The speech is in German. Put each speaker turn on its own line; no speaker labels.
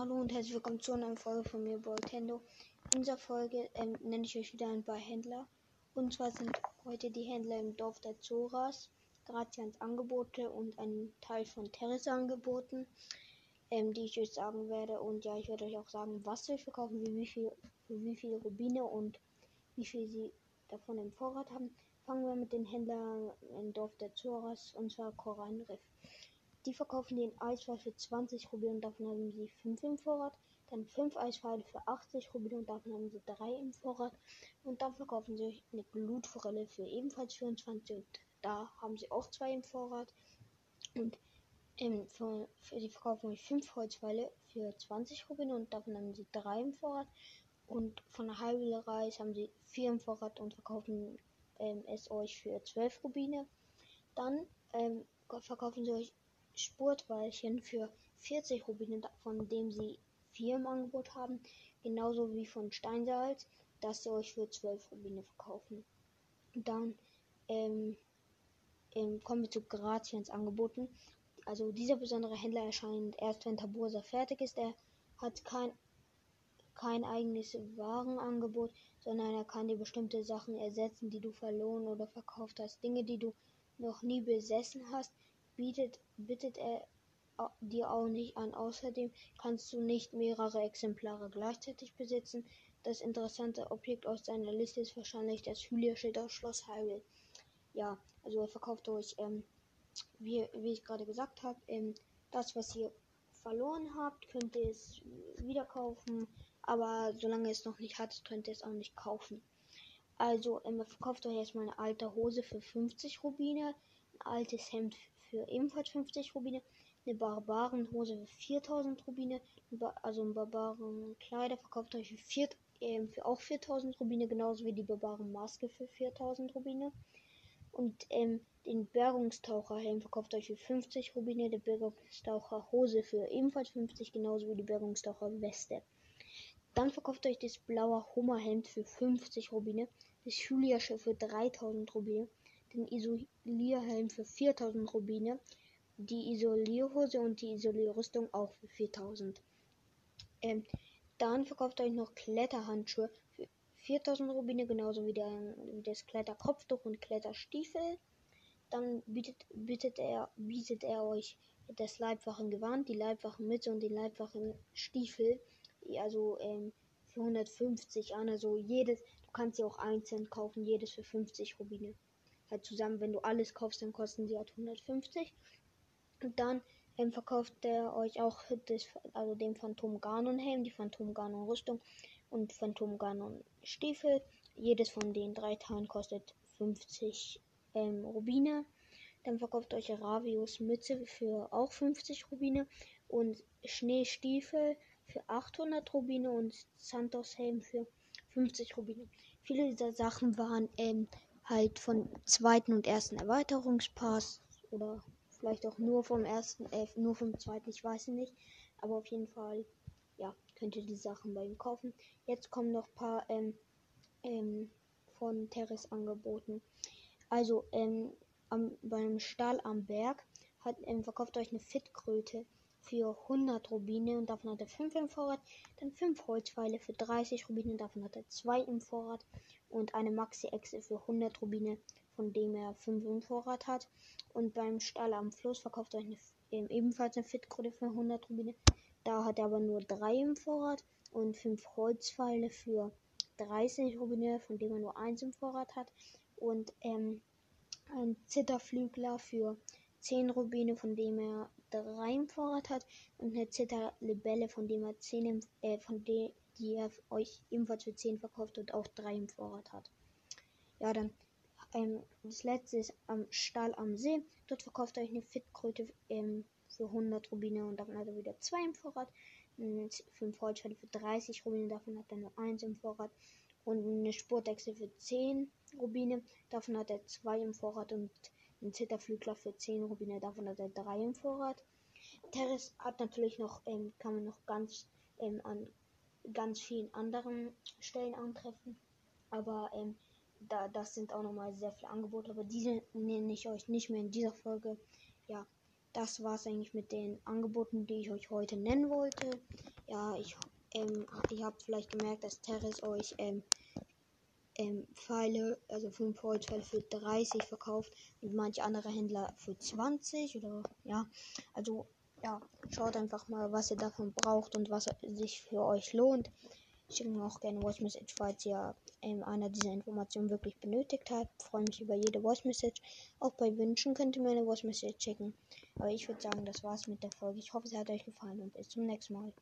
Hallo und herzlich willkommen zu einer Folge von mir, Boltendo. In dieser Folge ähm, nenne ich euch wieder ein paar Händler. Und zwar sind heute die Händler im Dorf der Zoras, Gratians Angebote und ein Teil von Terrace angeboten, ähm, die ich euch sagen werde. Und ja, ich werde euch auch sagen, was sie verkaufen, wie, wie viel, wie viele Rubine und wie viel sie davon im Vorrat haben. Fangen wir mit den Händlern im Dorf der Zoras, und zwar Korallenriff. Die verkaufen den Eisfall für 20 Rubine und davon haben sie 5 im Vorrat. Dann 5 Eisfall für 80 Rubine und davon haben sie 3 im Vorrat. Und dann verkaufen sie eine Glutforelle für ebenfalls 24 und da haben sie auch 2 im Vorrat. Und ähm, für, für, die verkaufen euch 5 Holzpfeile für 20 Rubine und davon haben sie 3 im Vorrat. Und von der Heilreis haben sie 4 im Vorrat und verkaufen ähm, es euch für 12 Rubine. Dann ähm, verkaufen sie euch Spurtweilchen für 40 Rubine, von dem sie 4 im Angebot haben, genauso wie von Steinsalz, das sie euch für 12 Rubine verkaufen. Dann ähm, ähm, kommen wir zu Gratiens Angeboten. Also dieser besondere Händler erscheint erst, wenn Tabursa fertig ist. Er hat kein, kein eigenes Warenangebot, sondern er kann dir bestimmte Sachen ersetzen, die du verloren oder verkauft hast. Dinge, die du noch nie besessen hast, bietet, bittet er dir auch nicht an. Außerdem kannst du nicht mehrere Exemplare gleichzeitig besitzen. Das interessante Objekt aus seiner Liste ist wahrscheinlich das Hylia-Schild aus Schloss Hyrule. Ja, also er verkauft euch, ähm, wie, wie ich gerade gesagt habe, ähm, das, was ihr verloren habt, könnt ihr es wieder kaufen. Aber solange es noch nicht hat, könnt ihr es auch nicht kaufen. Also, ähm, er verkauft euch erstmal eine alte Hose für 50 Rubine, ein altes Hemd für ebenfalls 50 Rubine, eine Barbarenhose für 4000 Rubine, also ein Barbarenkleider verkauft euch für, 4, äh, für auch 4000 Rubine, genauso wie die Barbarenmaske für 4000 Rubine. Und ähm, den Bergungstaucherhelm verkauft euch für 50 Rubine, der Bergungstaucherhose für ebenfalls 50, genauso wie die Bergungstaucherweste. Dann verkauft euch das blaue Hummerhemd für 50 Rubine, das Julia-Schiff für 3000 Rubine, den Isolierhelm für 4000 Rubine, die Isolierhose und die Isolierrüstung auch für 4000. Ähm, dann verkauft er euch noch Kletterhandschuhe für 4000 Rubine, genauso wie, der, wie das Kletterkopftuch und Kletterstiefel. Dann bietet, bietet, er, bietet er euch das Leibwachengewand, die Leibwachenmütze und die Leibwachenstiefel, also ähm, für 150 an. Also jedes, du kannst sie auch einzeln kaufen, jedes für 50 Rubine halt zusammen, wenn du alles kaufst, dann kosten sie halt 150. Und dann ähm, verkauft er euch auch das, also den Phantom Ganon Helm, die Phantom Ganon Rüstung und Phantom Ganon Stiefel. Jedes von den drei Teilen kostet 50 ähm, Rubine. Dann verkauft euch Ravios Mütze für auch 50 Rubine und Schneestiefel für 800 Rubine und Santos Helm für 50 Rubine. Viele dieser Sachen waren ähm, halt von zweiten und ersten Erweiterungspass oder vielleicht auch nur vom ersten, äh, nur vom zweiten, ich weiß nicht. Aber auf jeden Fall, ja, könnt ihr die Sachen bei ihm kaufen. Jetzt kommen noch ein paar ähm, ähm, von Terrace angeboten. Also, ähm, am, beim Stahl am Berg hat, ähm, verkauft euch eine Fitkröte für 100 Rubine und davon hat er 5 im Vorrat. Dann 5 Holzpfeile für 30 Rubine davon hat er 2 im Vorrat und eine Maxi-Echse für 100 Rubine, von dem er 5 im Vorrat hat. Und beim Stall am Fluss verkauft er eine, ebenfalls eine Fitkröte für 100 Rubine. Da hat er aber nur 3 im Vorrat und 5 Holzpfeile für 30 Rubine, von dem er nur 1 im Vorrat hat. Und ähm, ein Zitterflügler für 10 Rubine, von dem er 3 im Vorrat hat. Und eine Zitterlibelle, von dem er 10 im, äh, von dem die er euch ebenfalls für 10 verkauft und auch 3 im Vorrat hat. Ja, dann ähm, das letzte ist am Stall am See. Dort verkauft er euch eine Fitkröte ähm, für 100 Rubine und davon hat er wieder 2 im Vorrat. 5 Holzschale für 30 Rubine, davon hat er nur 1 im Vorrat. Und eine Spurtechse für 10 Rubine, davon hat er 2 im Vorrat. Und ein Zitterflügler für 10 Rubine, davon hat er 3 im Vorrat. Terrace hat natürlich noch, ähm, kann man noch ganz ähm, an ganz vielen anderen Stellen antreffen. Aber ähm, da, das sind auch nochmal sehr viele Angebote. Aber diese nenne ich euch nicht mehr in dieser Folge. Ja, das war es eigentlich mit den Angeboten, die ich euch heute nennen wollte. Ja, ich, ähm, ihr habt vielleicht gemerkt, dass Terrace euch ähm, ähm, Pfeile, also 5 Holzpfeile für 30 verkauft und manche andere Händler für 20 oder ja, also ja, schaut einfach mal, was ihr davon braucht und was sich für euch lohnt. Schickt mir auch gerne Voice Message, falls ihr ähm, einer dieser Informationen wirklich benötigt habt. Freue mich über jede Voice Message. Auch bei Wünschen könnt ihr mir eine Voice Message schicken. Aber ich würde sagen, das war's mit der Folge. Ich hoffe, es hat euch gefallen und bis zum nächsten Mal.